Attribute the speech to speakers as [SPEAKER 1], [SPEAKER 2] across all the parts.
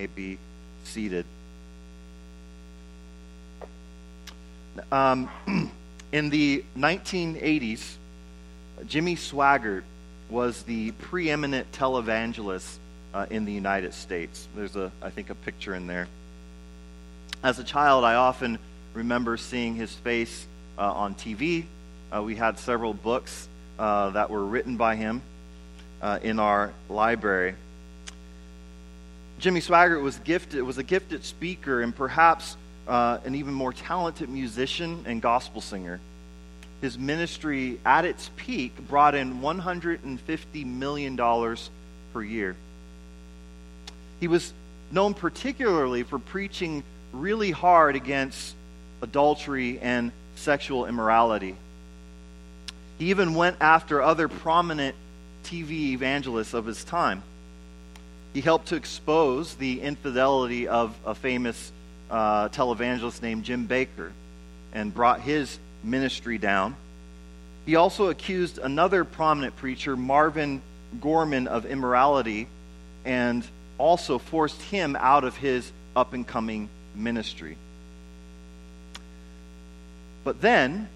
[SPEAKER 1] may be seated. Um, in the 1980s, Jimmy Swaggart was the preeminent televangelist uh, in the United States. There's a, I think, a picture in there. As a child, I often remember seeing his face uh, on TV. Uh, we had several books uh, that were written by him uh, in our library. Jimmy Swaggart was gifted was a gifted speaker and perhaps uh, an even more talented musician and gospel singer. His ministry at its peak brought in $150 million per year. He was known particularly for preaching really hard against adultery and sexual immorality. He even went after other prominent TV evangelists of his time. He helped to expose the infidelity of a famous uh, televangelist named Jim Bakker and brought his ministry down. He also accused another prominent preacher, Marvin Gorman, of immorality and also forced him out of his up and coming ministry. But then,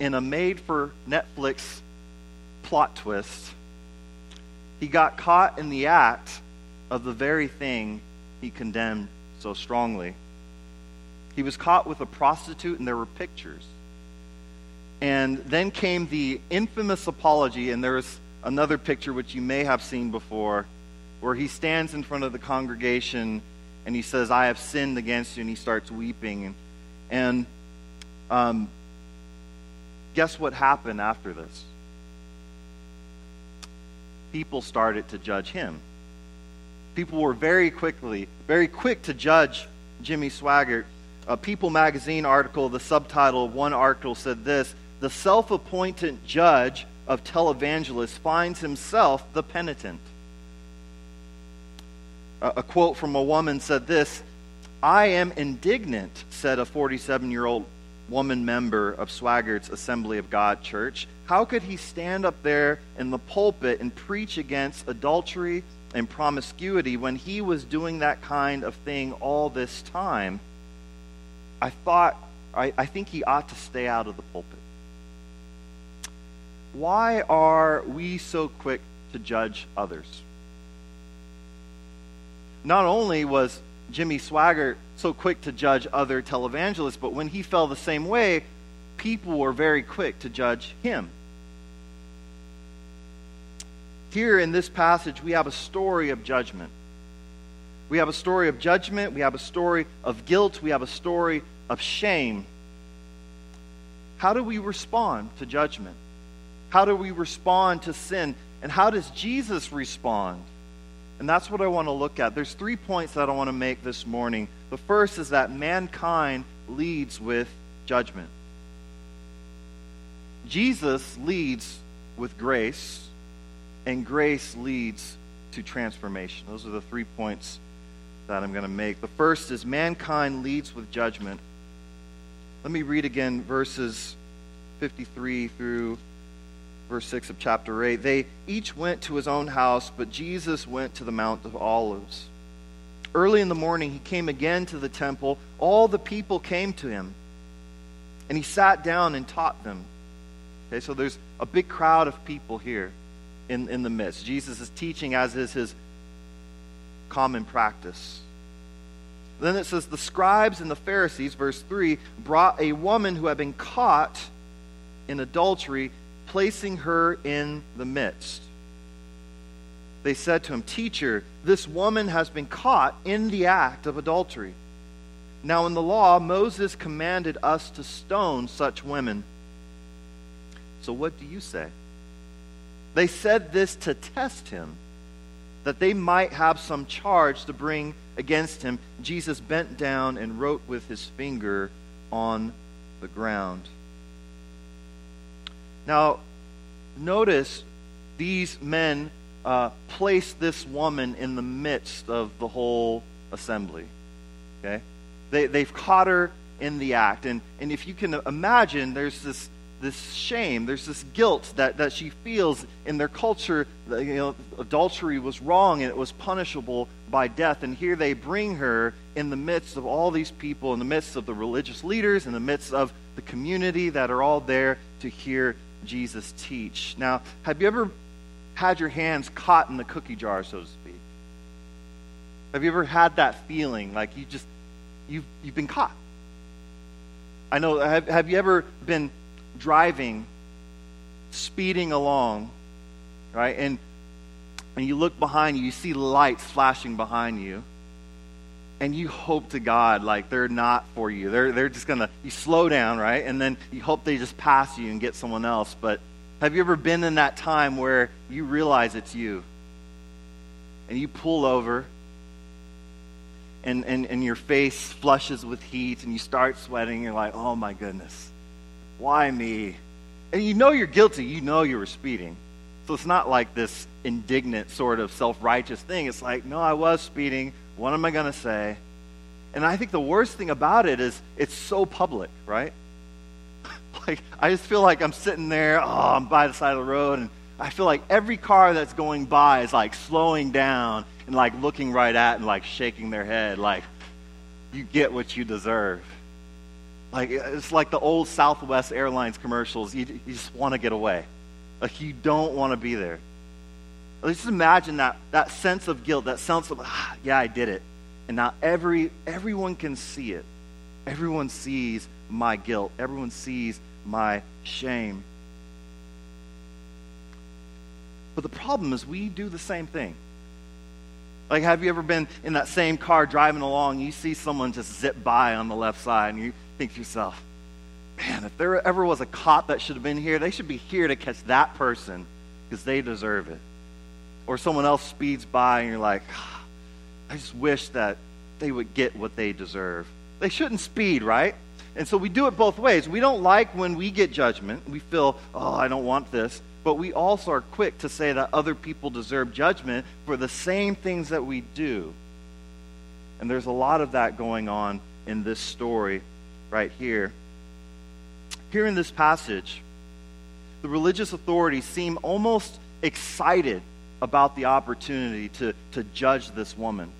[SPEAKER 1] in a made for Netflix plot twist, he got caught in the act of the very thing he condemned so strongly. He was caught with a prostitute, and there were pictures. And then came the infamous apology, and there's another picture which you may have seen before, where he stands in front of the congregation and he says, I have sinned against you, and he starts weeping. And, and um, guess what happened after this? People started to judge him. People were very quickly, very quick to judge Jimmy Swaggart. A People magazine article, the subtitle of one article said this The self appointed judge of televangelists finds himself the penitent. A, a quote from a woman said this I am indignant, said a 47 year old woman member of Swaggart's Assembly of God church. How could he stand up there in the pulpit and preach against adultery and promiscuity when he was doing that kind of thing all this time? I thought, I, I think he ought to stay out of the pulpit. Why are we so quick to judge others? Not only was Jimmy Swaggart so quick to judge other televangelists, but when he fell the same way, people were very quick to judge him. Here in this passage, we have a story of judgment. We have a story of judgment, we have a story of guilt, we have a story of shame. How do we respond to judgment? How do we respond to sin? And how does Jesus respond? And that's what I want to look at. There's three points that I want to make this morning. The first is that mankind leads with judgment. Jesus leads with grace, and grace leads to transformation. Those are the three points that I'm going to make. The first is mankind leads with judgment. Let me read again verses 53 through verse 6 of chapter 8. They each went to his own house, but Jesus went to the Mount of Olives. Early in the morning, he came again to the temple. All the people came to him, and he sat down and taught them. Okay, so there's a big crowd of people here in, in the midst. Jesus is teaching, as is his common practice. Then it says, The scribes and the Pharisees, verse 3, brought a woman who had been caught in adultery placing her in the midst. They said to him, Teacher, this woman has been caught in the act of adultery. Now, in the law, Moses commanded us to stone such women. So, what do you say? They said this to test him, that they might have some charge to bring against him. Jesus bent down and wrote with his finger on the ground. Now, notice these men uh, place this woman in the midst of the whole assembly. Okay? They, they've caught her in the act. And, and if you can imagine, there's this, this shame. There's this guilt that, that she feels in their culture. You know, adultery was wrong and it was punishable by death. And here they bring her in the midst of all these people, in the midst of the religious leaders, in the midst of the community that are all there to hear Jesus teach. Now, have you ever had your hands caught in the cookie jar, so to speak? Have you ever had that feeling like you just, you've, you've been caught? I know, have, have you ever been driving, speeding along, right? And, and you look behind you, you see lights flashing behind you, and you hope to God, like, they're not for you. They're, they're just to, you slow down, right? And then you hope they just pass you and get someone else. But have you ever been in that time where you realize it's you? And you pull over, and, and, and your face flushes with heat, and you start sweating. You're like, oh my goodness, why me? And you know you're guilty. You know you were speeding. So it's not like this indignant sort of self righteous thing. It's like, no, I was speeding. What am I going to say? And I think the worst thing about it is it's so public, right? like, I just feel like I'm sitting there, oh, I'm by the side of the road, and I feel like every car that's going by is like slowing down and like looking right at and like shaking their head, like, you get what you deserve. Like, it's like the old Southwest Airlines commercials. You, you just want to get away. Like, you don't want to be there. Just imagine that, that sense of guilt, that sense of, ah, yeah, I did it. And now every, everyone can see it. Everyone sees my guilt. Everyone sees my shame. But the problem is, we do the same thing. Like, have you ever been in that same car driving along, you see someone just zip by on the left side, and you think to yourself, man, if there ever was a cop that should have been here, they should be here to catch that person because they deserve it. Or someone else speeds by, and you're like, ah, I just wish that they would get what they deserve. They shouldn't speed, right? And so we do it both ways. We don't like when we get judgment. We feel, oh, I don't want this. But we also are quick to say that other people deserve judgment for the same things that we do. And there's a lot of that going on in this story right here. Here in this passage, the religious authorities seem almost excited about the opportunity to, to judge this woman.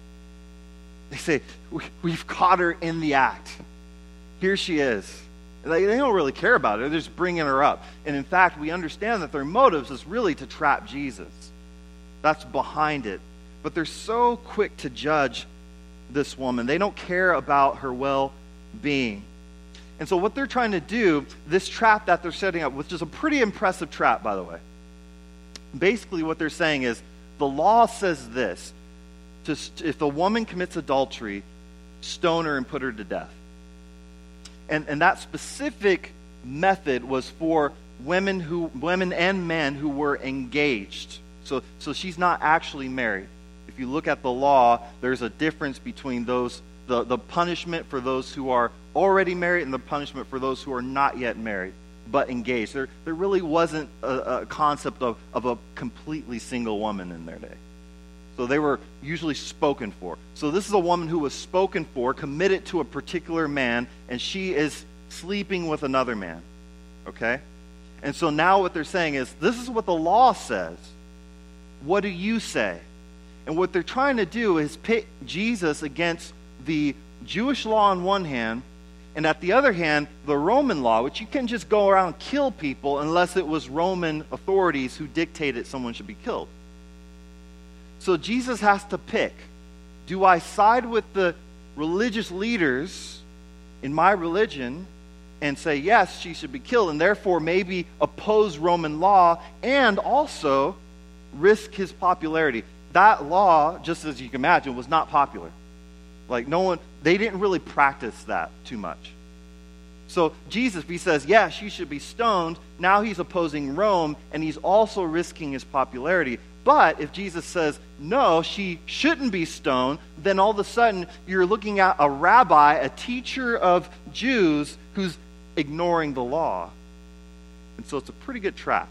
[SPEAKER 1] They say, We've caught her in the act. Here she is. They, they don't really care about her, They're just bringing her up. And in fact, we understand that their motives is really to trap Jesus. That's behind it. But they're so quick to judge this woman. They don't care about her well being. And so, what they're trying to do, this trap that they're setting up, which is a pretty impressive trap, by the way, basically what they're saying is the law says this if a woman commits adultery, stone her and put her to death. And, and that specific method was for women, who, women and men who were engaged. So, so she's not actually married. If you look at the law, there's a difference between those, the, the punishment for those who are already married and the punishment for those who are not yet married but engaged. There, there really wasn't a, a concept of, of a completely single woman in their day. So they were usually spoken for. So this is a woman who was spoken for, committed to a particular man, and she is sleeping with another man. Okay? And so now what they're saying is this is what the law says. What do you say? And what they're trying to do is pit Jesus against the Jewish law on one hand, and at the other hand, the Roman law, which you can just go around kill people unless it was Roman authorities who dictated someone should be killed. So Jesus has to pick do I side with the religious leaders in my religion and say, yes, she should be killed, and therefore maybe oppose Roman law and also risk his popularity? That law, just as you can imagine, was not popular. Like, no one, they didn't really practice that too much. So, Jesus, he says, yes, she should be stoned, now he's opposing Rome, and he's also risking his popularity. But if Jesus says, no, she shouldn't be stoned, then all of a sudden you're looking at a rabbi, a teacher of Jews, who's ignoring the law. And so it's a pretty good trap.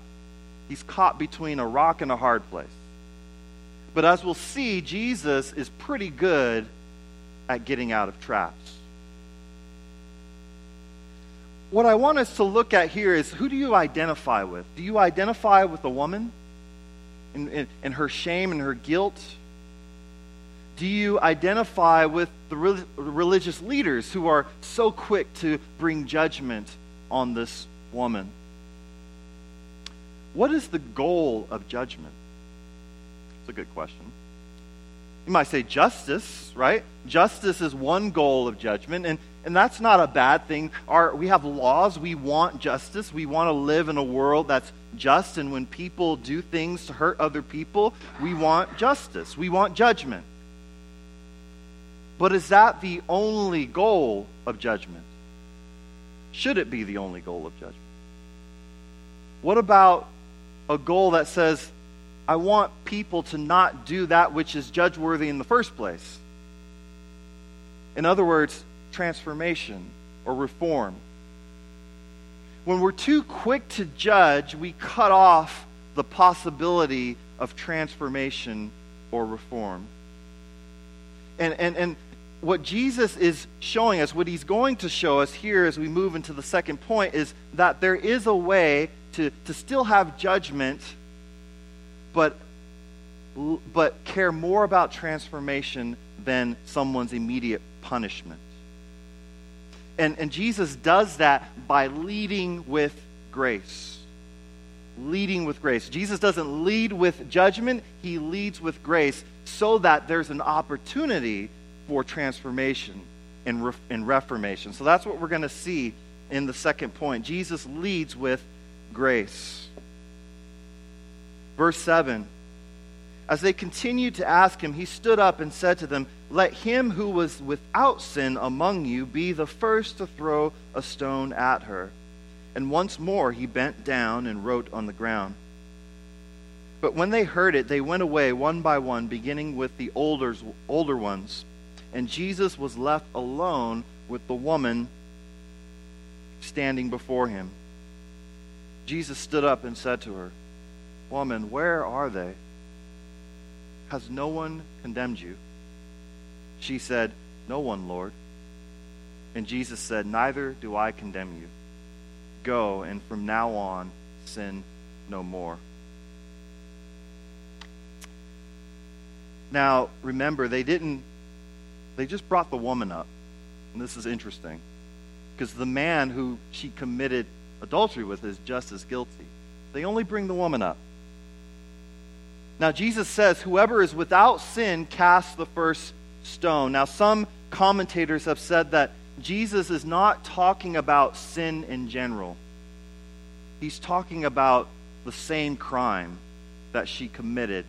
[SPEAKER 1] He's caught between a rock and a hard place. But as we'll see, Jesus is pretty good at getting out of traps. what I want us to look at here is who do you identify with? Do you identify with the woman and, and, and her shame and her guilt? Do you identify with the re- religious leaders who are so quick to bring judgment on this woman? What is the goal of judgment? It's a good question. You might say justice, right? Justice is one goal of judgment, and, and that's not a bad thing. Our, we have laws. We want justice. We want to live in a world that's just, and when people do things to hurt other people, we want justice. We want judgment. But is that the only goal of judgment? Should it be the only goal of judgment? What about a goal that says, I want people to not do that which is judge worthy in the first place. In other words, transformation or reform. When we're too quick to judge, we cut off the possibility of transformation or reform. And, and, and what Jesus is showing us, what he's going to show us here as we move into the second point, is that there is a way to, to still have judgment but, but care more about transformation than someone's immediate punishment. And, and Jesus does that by leading with grace. Leading with grace. Jesus doesn't lead with judgment, he leads with grace so that there's an opportunity for transformation and, re- and reformation. So that's what we're going to see in the second point. Jesus leads with grace. Verse 7 As they continued to ask him, he stood up and said to them, Let him who was without sin among you be the first to throw a stone at her. And once more he bent down and wrote on the ground. But when they heard it, they went away one by one, beginning with the older, older ones. And Jesus was left alone with the woman standing before him. Jesus stood up and said to her, Woman, where are they? Has no one condemned you? She said, No one, Lord. And Jesus said, Neither do I condemn you. Go, and from now on, sin no more. Now, remember, they didn't, they just brought the woman up. And this is interesting because the man who she committed adultery with is just as guilty. They only bring the woman up. Now, Jesus says, Whoever is without sin cast the first stone. Now, some commentators have said that Jesus is not talking about sin in general, he's talking about the same crime that she committed.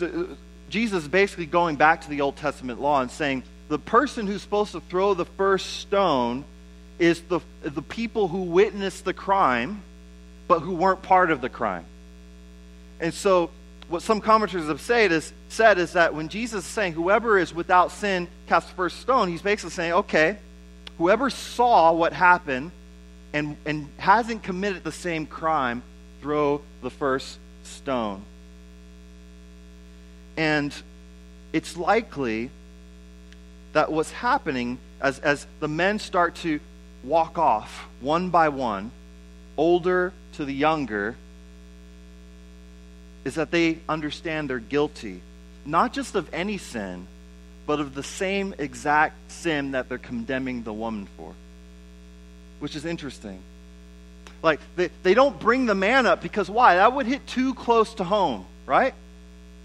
[SPEAKER 1] Uh, Jesus is basically going back to the Old Testament law and saying the person who's supposed to throw the first stone is the, the people who witnessed the crime, but who weren't part of the crime. And so what some commentators have said is, said is that when Jesus is saying, whoever is without sin cast the first stone, he's basically saying, okay, whoever saw what happened and, and hasn't committed the same crime, throw the first stone. And it's likely that what's happening as, as the men start to walk off one by one, older to the younger, is that they understand they're guilty, not just of any sin, but of the same exact sin that they're condemning the woman for. Which is interesting. Like, they, they don't bring the man up because why? That would hit too close to home, right?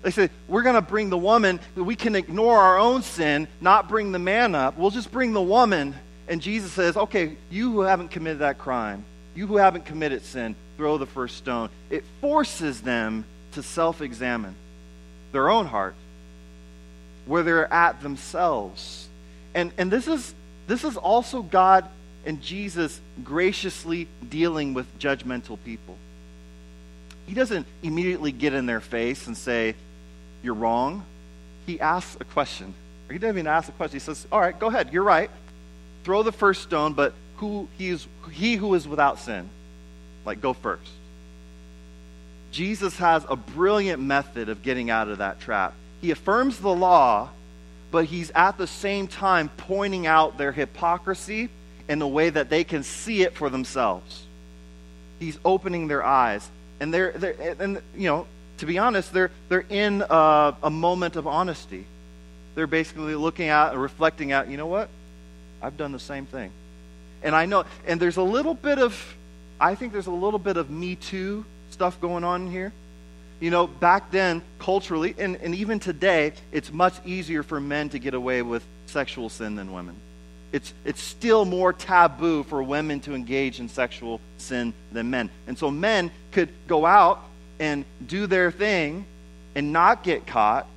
[SPEAKER 1] They say, we're going to bring the woman. We can ignore our own sin, not bring the man up. We'll just bring the woman. And Jesus says, okay, you who haven't committed that crime, you who haven't committed sin, throw the first stone. It forces them to self examine their own heart, where they're at themselves. And, and this, is, this is also God and Jesus graciously dealing with judgmental people. He doesn't immediately get in their face and say, You're wrong. He asks a question. He doesn't even ask a question. He says, All right, go ahead. You're right. Throw the first stone, but who he, is, he who is without sin, like, go first. Jesus has a brilliant method of getting out of that trap. He affirms the law, but he's at the same time pointing out their hypocrisy in a way that they can see it for themselves. He's opening their eyes. And they're, they're and you know, to be honest, they're, they're in a, a moment of honesty. They're basically looking at, and reflecting out, you know what? I've done the same thing. And I know, and there's a little bit of, I think there's a little bit of Me Too stuff going on here. You know, back then, culturally, and, and even today, it's much easier for men to get away with sexual sin than women. It's, it's still more taboo for women to engage in sexual sin than men. And so men could go out and do their thing and not get caught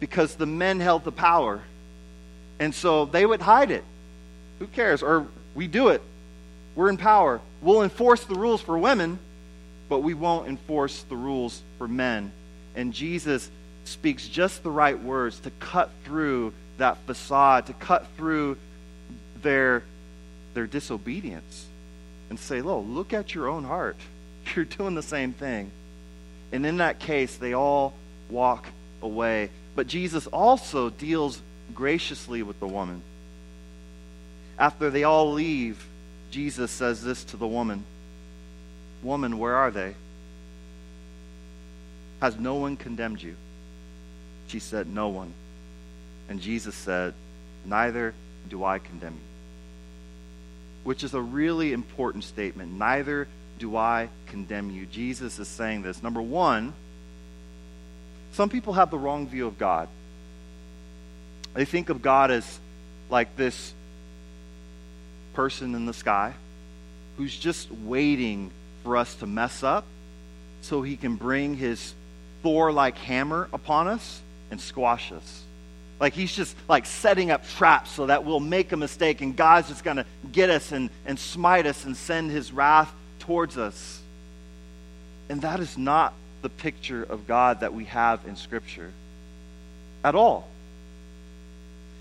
[SPEAKER 1] because the men held the power. And so they would hide it. Who cares? Or we do it. We're in power. We'll enforce the rules for women, but we won't enforce the rules for men. And Jesus speaks just the right words to cut through that facade, to cut through their, their disobedience and say, "Look, look at your own heart. You're doing the same thing. And in that case, they all walk away. But Jesus also deals graciously with the woman. After they all leave, Jesus says this to the woman Woman, where are they? Has no one condemned you? She said, No one. And Jesus said, Neither do I condemn you. Which is a really important statement. Neither do I condemn you. Jesus is saying this. Number one, some people have the wrong view of God. They think of God as like this person in the sky who's just waiting for us to mess up so he can bring his Thor like hammer upon us and squash us. Like he's just like setting up traps so that we'll make a mistake and God's just going to get us and, and smite us and send his wrath towards us. And that is not the picture of God that we have in Scripture at all.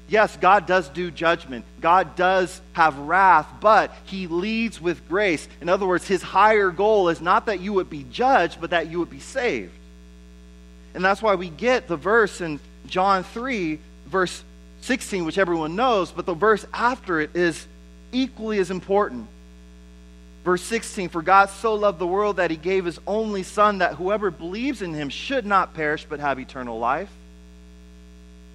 [SPEAKER 1] Yes, God does do judgment. God does have wrath, but He leads with grace. In other words, His higher goal is not that you would be judged, but that you would be saved. And that's why we get the verse in John 3, verse 16, which everyone knows, but the verse after it is equally as important. Verse 16 For God so loved the world that he gave his only Son, that whoever believes in him should not perish but have eternal life.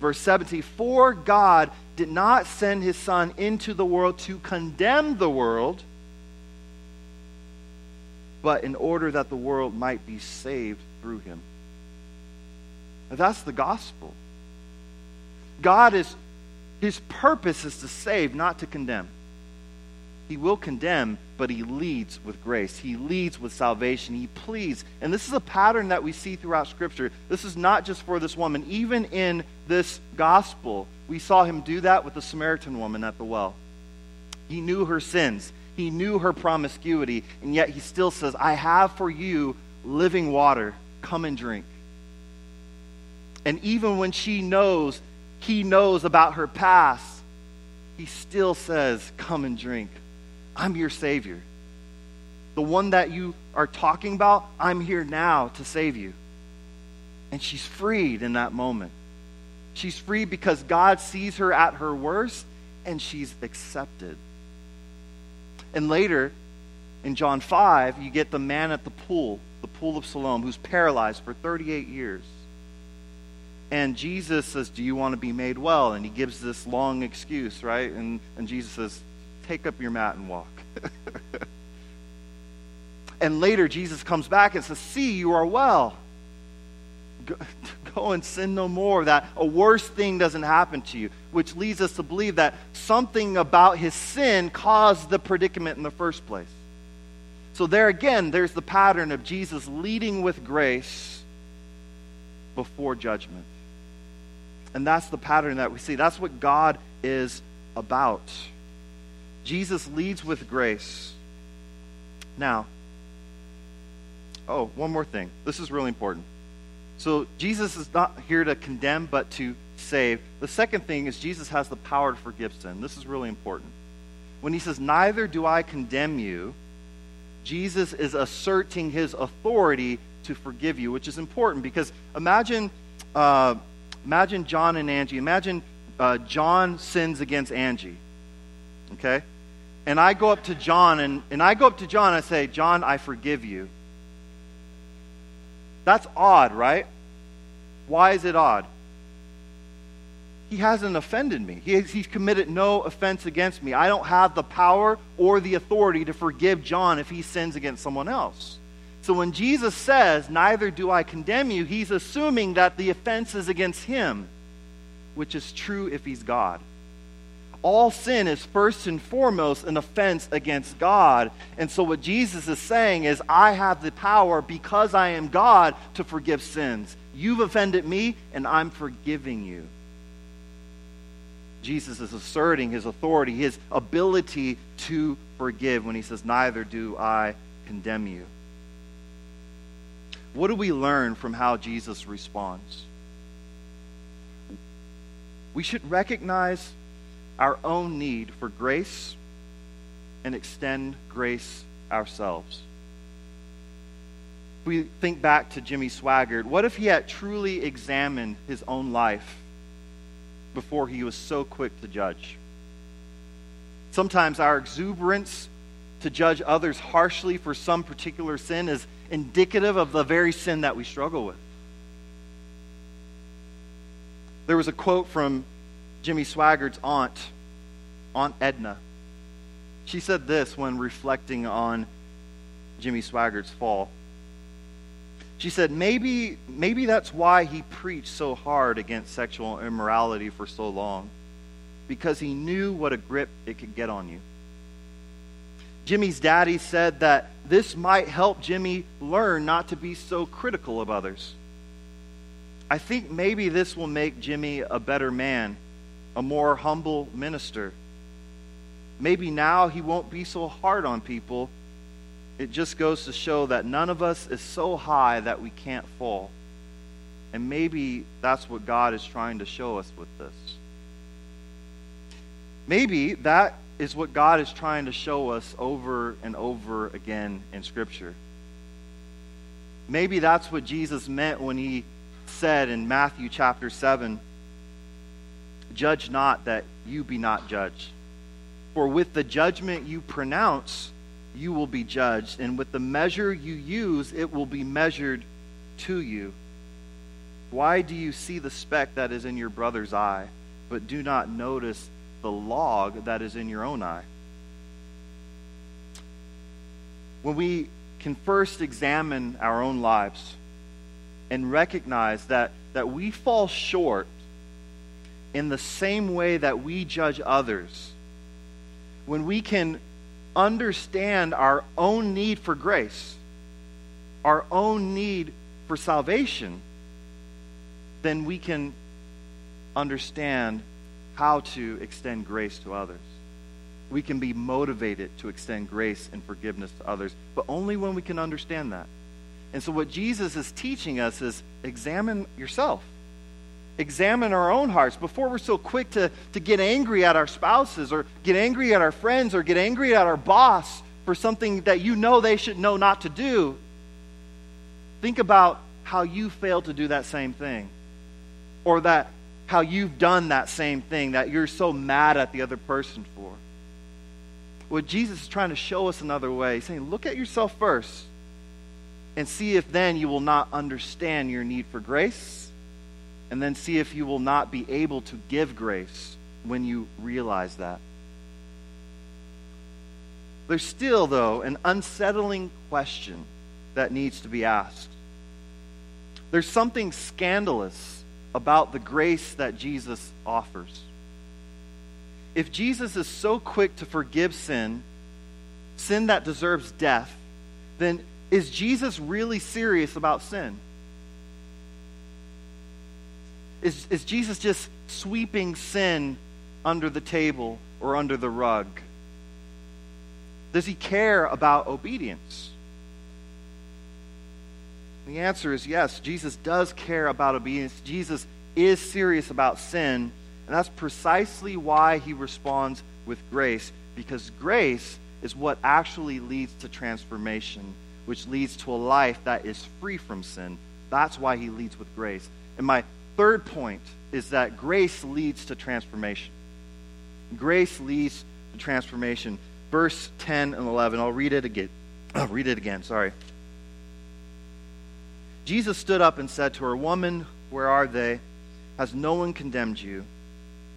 [SPEAKER 1] Verse 17 For God did not send his Son into the world to condemn the world, but in order that the world might be saved through him. Now, that's the gospel. God is, his purpose is to save, not to condemn. He will condemn, but he leads with grace. He leads with salvation. He pleads. And this is a pattern that we see throughout Scripture. This is not just for this woman. Even in this gospel, we saw him do that with the Samaritan woman at the well. He knew her sins, he knew her promiscuity, and yet he still says, I have for you living water. Come and drink. And even when she knows, he knows about her past, he still says, Come and drink. I'm your Savior. The one that you are talking about, I'm here now to save you. And she's freed in that moment. She's free because God sees her at her worst and she's accepted. And later, in John 5, you get the man at the pool, the pool of Siloam, who's paralyzed for 38 years. And Jesus says, Do you want to be made well? And he gives this long excuse, right? And, and Jesus says, Take up your mat and walk. and later, Jesus comes back and says, See, you are well. Go, go, and sin no more, that a worse thing doesn't happen to you, which leads us to believe that something about his sin caused the predicament in the first place. So, there again, there's the pattern of Jesus leading with grace before judgment. And that's the pattern that we see. That's what God is about. Jesus leads with grace. Now, oh, one more thing. This is really important. So, Jesus is not here to condemn, but to save. The second thing is Jesus has the power to forgive sin. This is really important. When he says, Neither do I condemn you, Jesus is asserting his authority to forgive you, which is important because imagine, uh, imagine John and Angie. Imagine uh, John sins against Angie. Okay? And I go up to John and, and I go up to John and I say, John, I forgive you. That's odd, right? Why is it odd? He hasn't offended me. He, he's committed no offense against me. I don't have the power or the authority to forgive John if he sins against someone else. So when Jesus says, Neither do I condemn you, he's assuming that the offense is against him, which is true if he's God. All sin is first and foremost an offense against God. And so what Jesus is saying is, I have the power because I am God to forgive sins. You've offended me, and I'm forgiving you. Jesus is asserting his authority, his ability to forgive when he says, Neither do I condemn you. What do we learn from how Jesus responds? We should recognize our own need for grace and extend grace ourselves. If we think back to Jimmy Swaggart, what if he had truly examined his own life before he was so quick to judge? Sometimes our exuberance to judge others harshly for some particular sin is indicative of the very sin that we struggle with. There was a quote from Jimmy Swaggart's aunt, Aunt Edna. She said this when reflecting on Jimmy Swaggart's fall. She said, maybe, maybe that's why he preached so hard against sexual immorality for so long, because he knew what a grip it could get on you. Jimmy's daddy said that this might help Jimmy learn not to be so critical of others. I think maybe this will make Jimmy a better man, a more humble minister. Maybe now he won't be so hard on people. It just goes to show that none of us is so high that we can't fall. And maybe that's what God is trying to show us with this. Maybe that is what God is trying to show us over and over again in Scripture. Maybe that's what Jesus meant when he said in Matthew chapter 7 Judge not that you be not judged. For with the judgment you pronounce, you will be judged, and with the measure you use, it will be measured to you. Why do you see the speck that is in your brother's eye, but do not notice the log that is in your own eye. When we can first examine our own lives and recognize that, that we fall short in the same way that we judge others, when we can understand our own need for grace, our own need for salvation, then we can understand how to extend grace to others. We can be motivated to extend grace and forgiveness to others, but only when we can understand that. And so, what Jesus is teaching us is examine yourself. Examine our own hearts before we're so quick to, to get angry at our spouses or get angry at our friends or get angry at our boss for something that you know they should know not to do. Think about how you failed to do that same thing or that how you've done that same thing that you're so mad at the other person for. What Jesus is trying to show us another way, saying, look at yourself first and see if then you will not understand your need for grace, and then see if you will not be able to give grace when you realize that. There's still, though, an unsettling question that needs to be asked. There's something scandalous about the grace that Jesus offers. If Jesus is so quick to forgive sin, sin that deserves death, then is Jesus really serious about sin? Is, is Jesus just sweeping sin under the table or under the rug? Does he care about obedience? The answer is yes. Jesus does care about obedience. Jesus is serious about sin. And that's precisely why he responds with grace, because grace is what actually leads to transformation, which leads to a life that is free from sin. That's why he leads with grace. And my third point is that grace leads to transformation. Grace leads to transformation. verse 10 and 11. I'll read it again. I'll read it again, sorry. Jesus stood up and said to her, Woman, where are they? Has no one condemned you?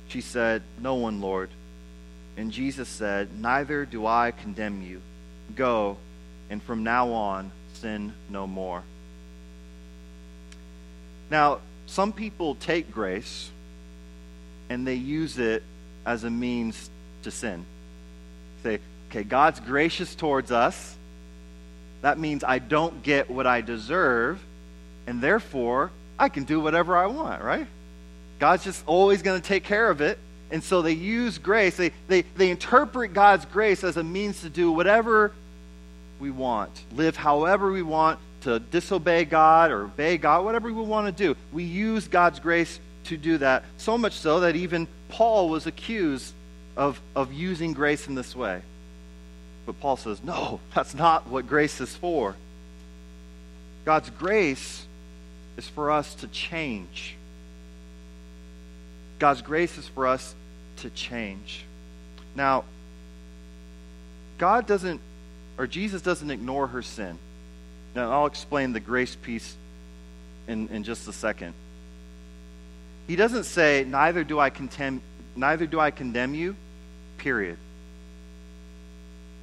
[SPEAKER 1] She said, No one, Lord. And Jesus said, Neither do I condemn you. Go, and from now on, sin no more. Now, some people take grace and they use it as a means to sin. Say, okay, God's gracious towards us. That means I don't get what I deserve, and therefore I can do whatever I want, right? God's just always going to take care of it. And so they use grace, they, they, they interpret God's grace as a means to do whatever we want, live however we want, to disobey God or obey God, whatever we want to do. We use God's grace to do that. So much so that even Paul was accused of, of using grace in this way. But Paul says, no, that's not what grace is for. God's grace is for us to change. God's grace is for us to change. Now, God doesn't, or Jesus doesn't ignore her sin. Now, I'll explain the grace piece in, in just a second. He doesn't say, neither do I condemn, neither do I condemn you, period.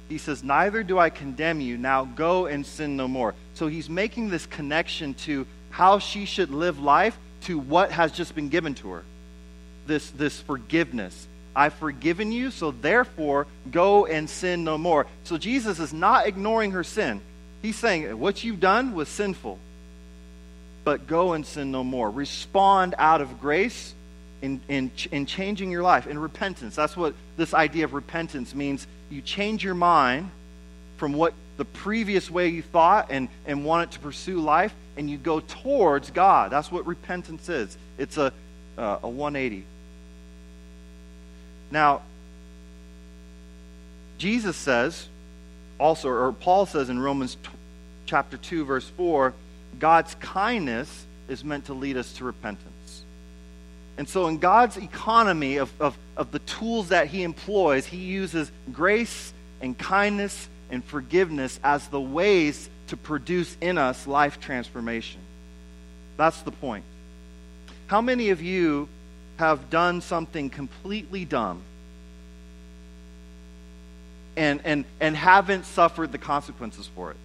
[SPEAKER 1] He says, neither do I condemn you. Now go and sin no more. So he's making this connection to how she should live life to what has just been given to her. This, this forgiveness. I've forgiven you, so therefore go and sin no more. So Jesus is not ignoring her sin. He's saying, What you've done was sinful, but go and sin no more. Respond out of grace in, in, in changing your life, in repentance. That's what this idea of repentance means. You change your mind from what the previous way you thought and, and wanted to pursue life, and you go towards God. That's what repentance is. It's a, uh, a 180. Now, Jesus says, also, or Paul says in Romans chapter 2, verse 4, God's kindness is meant to lead us to repentance. And so, in God's economy of, of, of the tools that He employs, He uses grace and kindness and forgiveness as the ways to produce in us life transformation. That's the point. How many of you have done something completely dumb and, and, and haven't suffered the consequences for it.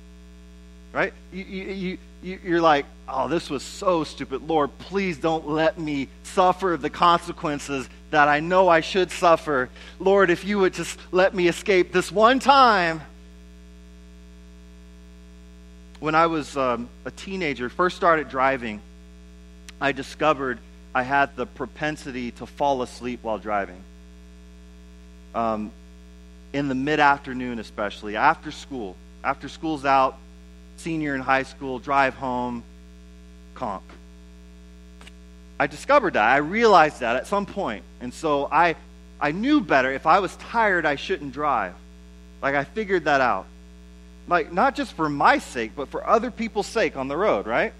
[SPEAKER 1] Right? You, you, you, you're like, oh, this was so stupid. Lord, please don't let me suffer the consequences that I know I should suffer. Lord, if you would just let me escape this one time. When I was um, a teenager, first started driving, I discovered I had the propensity to fall asleep while driving. Um, in the mid afternoon, especially after school. After school's out, senior in high school, drive home, conk. I discovered that. I realized that at some point. And so I, I knew better. If I was tired, I shouldn't drive. Like, I figured that out. Like, not just for my sake, but for other people's sake on the road, right?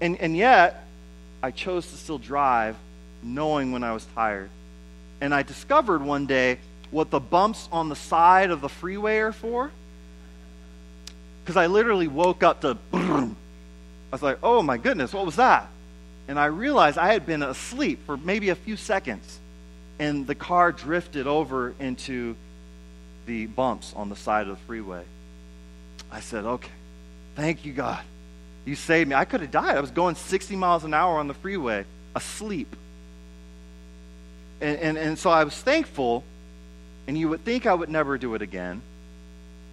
[SPEAKER 1] And, and yet, I chose to still drive knowing when I was tired. And I discovered one day what the bumps on the side of the freeway are for? Because I literally woke up to, I was like, oh my goodness, what was that? And I realized I had been asleep for maybe a few seconds, and the car drifted over into the bumps on the side of the freeway. I said, okay, thank you, God. You saved me. I could have died. I was going 60 miles an hour on the freeway, asleep. And, and, and so I was thankful and you would think I would never do it again.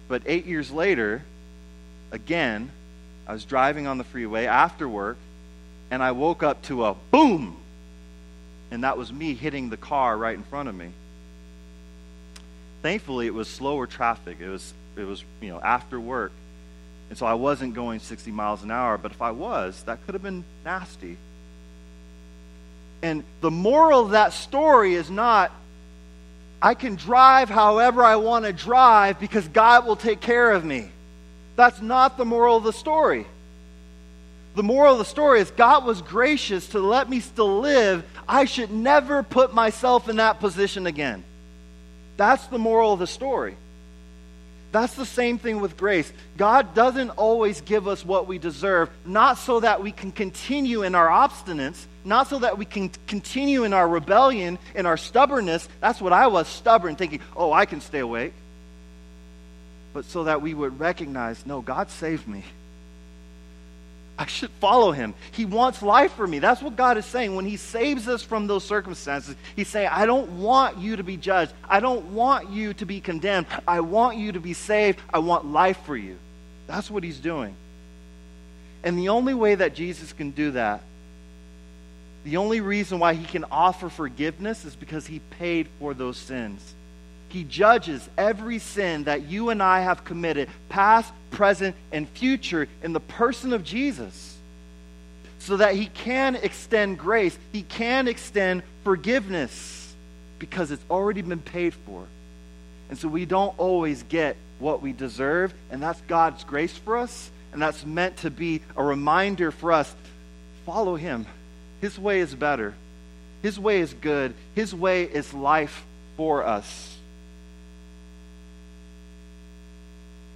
[SPEAKER 1] But eight years later, again, I was driving on the freeway after work, and I woke up to a boom. And that was me hitting the car right in front of me. Thankfully, it was slower traffic. It was, it was you know, after work. And so I wasn't going 60 miles an hour, but if I was, that could have been nasty. And the moral of that story is not I can drive however I want to drive because God will take care of me. That's not the moral of the story. The moral of the story is God was gracious to let me still live. I should never put myself in that position again. That's the moral of the story. That's the same thing with grace. God doesn't always give us what we deserve, not so that we can continue in our obstinance, not so that we can continue in our rebellion, in our stubbornness. That's what I was stubborn, thinking, oh, I can stay awake. But so that we would recognize, no, God saved me. I should follow him. He wants life for me. That's what God is saying. When he saves us from those circumstances, he's saying, I don't want you to be judged. I don't want you to be condemned. I want you to be saved. I want life for you. That's what he's doing. And the only way that Jesus can do that, the only reason why he can offer forgiveness is because he paid for those sins. He judges every sin that you and I have committed, past, present, and future, in the person of Jesus. So that he can extend grace, he can extend forgiveness because it's already been paid for. And so we don't always get what we deserve, and that's God's grace for us, and that's meant to be a reminder for us follow him. His way is better, His way is good, His way is life for us.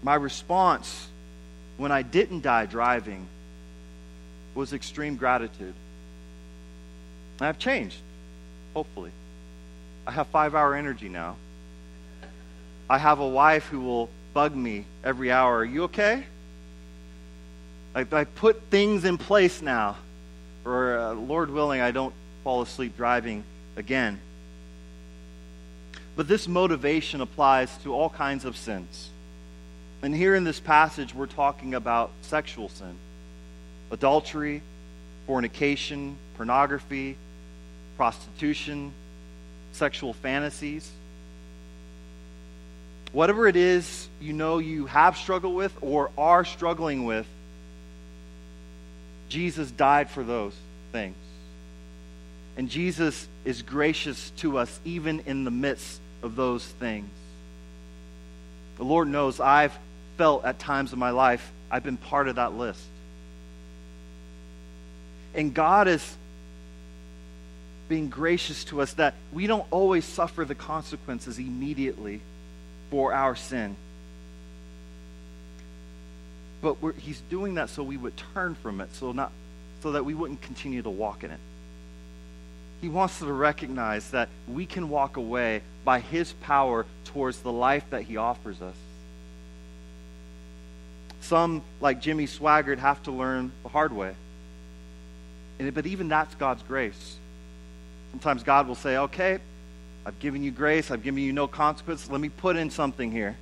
[SPEAKER 1] My response when I didn't die driving was extreme gratitude. I've changed, hopefully. I have five hour energy now. I have a wife who will bug me every hour. Are you okay? I, I put things in place now. Or, uh, Lord willing, I don't fall asleep driving again. But this motivation applies to all kinds of sins. And here in this passage, we're talking about sexual sin adultery, fornication, pornography, prostitution, sexual fantasies. Whatever it is you know you have struggled with or are struggling with, Jesus died for those things. And Jesus is gracious to us even in the midst of those things. The Lord knows I've felt at times in my life I've been part of that list. And God is being gracious to us that we don't always suffer the consequences immediately for our sin. But He's doing that so we would turn from it, so, not, so that we wouldn't continue to walk in it. He wants us to recognize that we can walk away by His power towards the life that He offers us. Some, like Jimmy Swaggart, have to learn the hard way. And, but even that's God's grace. Sometimes God will say, okay, I've given you grace, I've given you no consequence. Let me put in something here.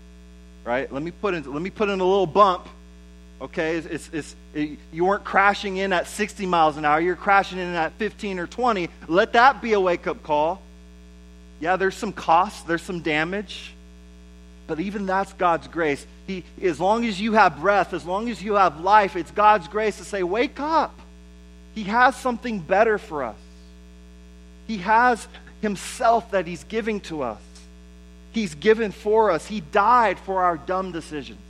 [SPEAKER 1] Right? Let me put in, let me put in a little bump. Okay? It's, it's, it's it, you weren't crashing in at 60 miles an hour, you're crashing in at 15 or 20. Let that be a wake up call. Yeah, there's some cost, there's some damage. But even that's God's grace. He, as long as you have breath, as long as you have life, it's God's grace to say, wake up. He has something better for us. He has Himself that He's giving to us. He's given for us. He died for our dumb decisions.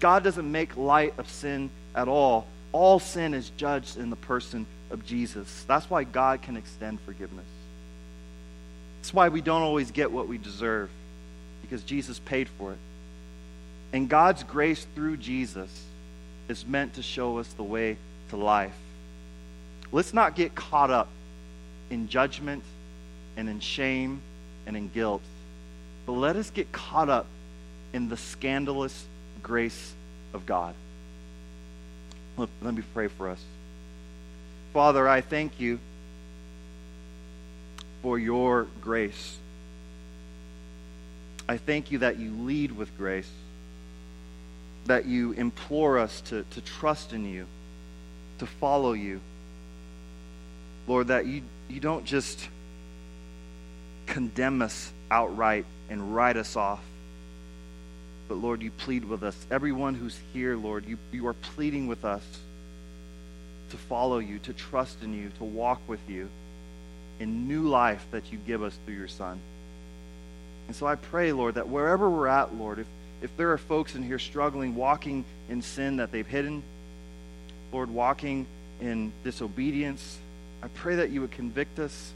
[SPEAKER 1] God doesn't make light of sin at all. All sin is judged in the person of Jesus. That's why God can extend forgiveness. That's why we don't always get what we deserve because Jesus paid for it. And God's grace through Jesus is meant to show us the way to life. Let's not get caught up in judgment and in shame and in guilt, but let us get caught up in the scandalous grace of God. Let, let me pray for us. Father, I thank you for your grace. I thank you that you lead with grace, that you implore us to, to trust in you, to follow you. Lord, that you, you don't just condemn us outright and write us off, but Lord, you plead with us. Everyone who's here, Lord, you, you are pleading with us to follow you, to trust in you, to walk with you in new life that you give us through your Son. And so I pray, Lord, that wherever we're at, Lord, if, if there are folks in here struggling, walking in sin that they've hidden, Lord, walking in disobedience, I pray that you would convict us,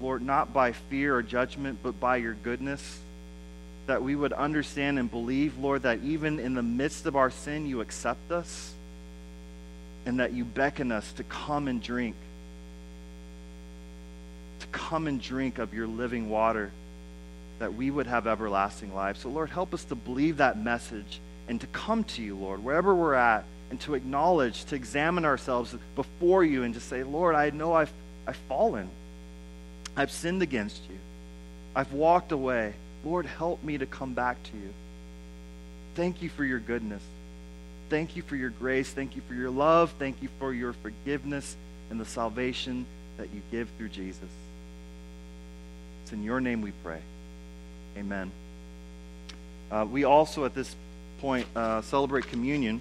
[SPEAKER 1] Lord, not by fear or judgment, but by your goodness. that we would understand and believe, Lord, that even in the midst of our sin, you accept us and that you beckon us to come and drink, to come and drink of your living water, that we would have everlasting life. So, Lord, help us to believe that message and to come to you, Lord, wherever we're at, and to acknowledge, to examine ourselves before you, and to say, Lord, I know I've, I've fallen. I've sinned against you. I've walked away. Lord, help me to come back to you. Thank you for your goodness. Thank you for your grace. Thank you for your love. Thank you for your forgiveness and the salvation that you give through Jesus. It's in your name we pray. Amen. Uh, we also, at this point, uh, celebrate communion.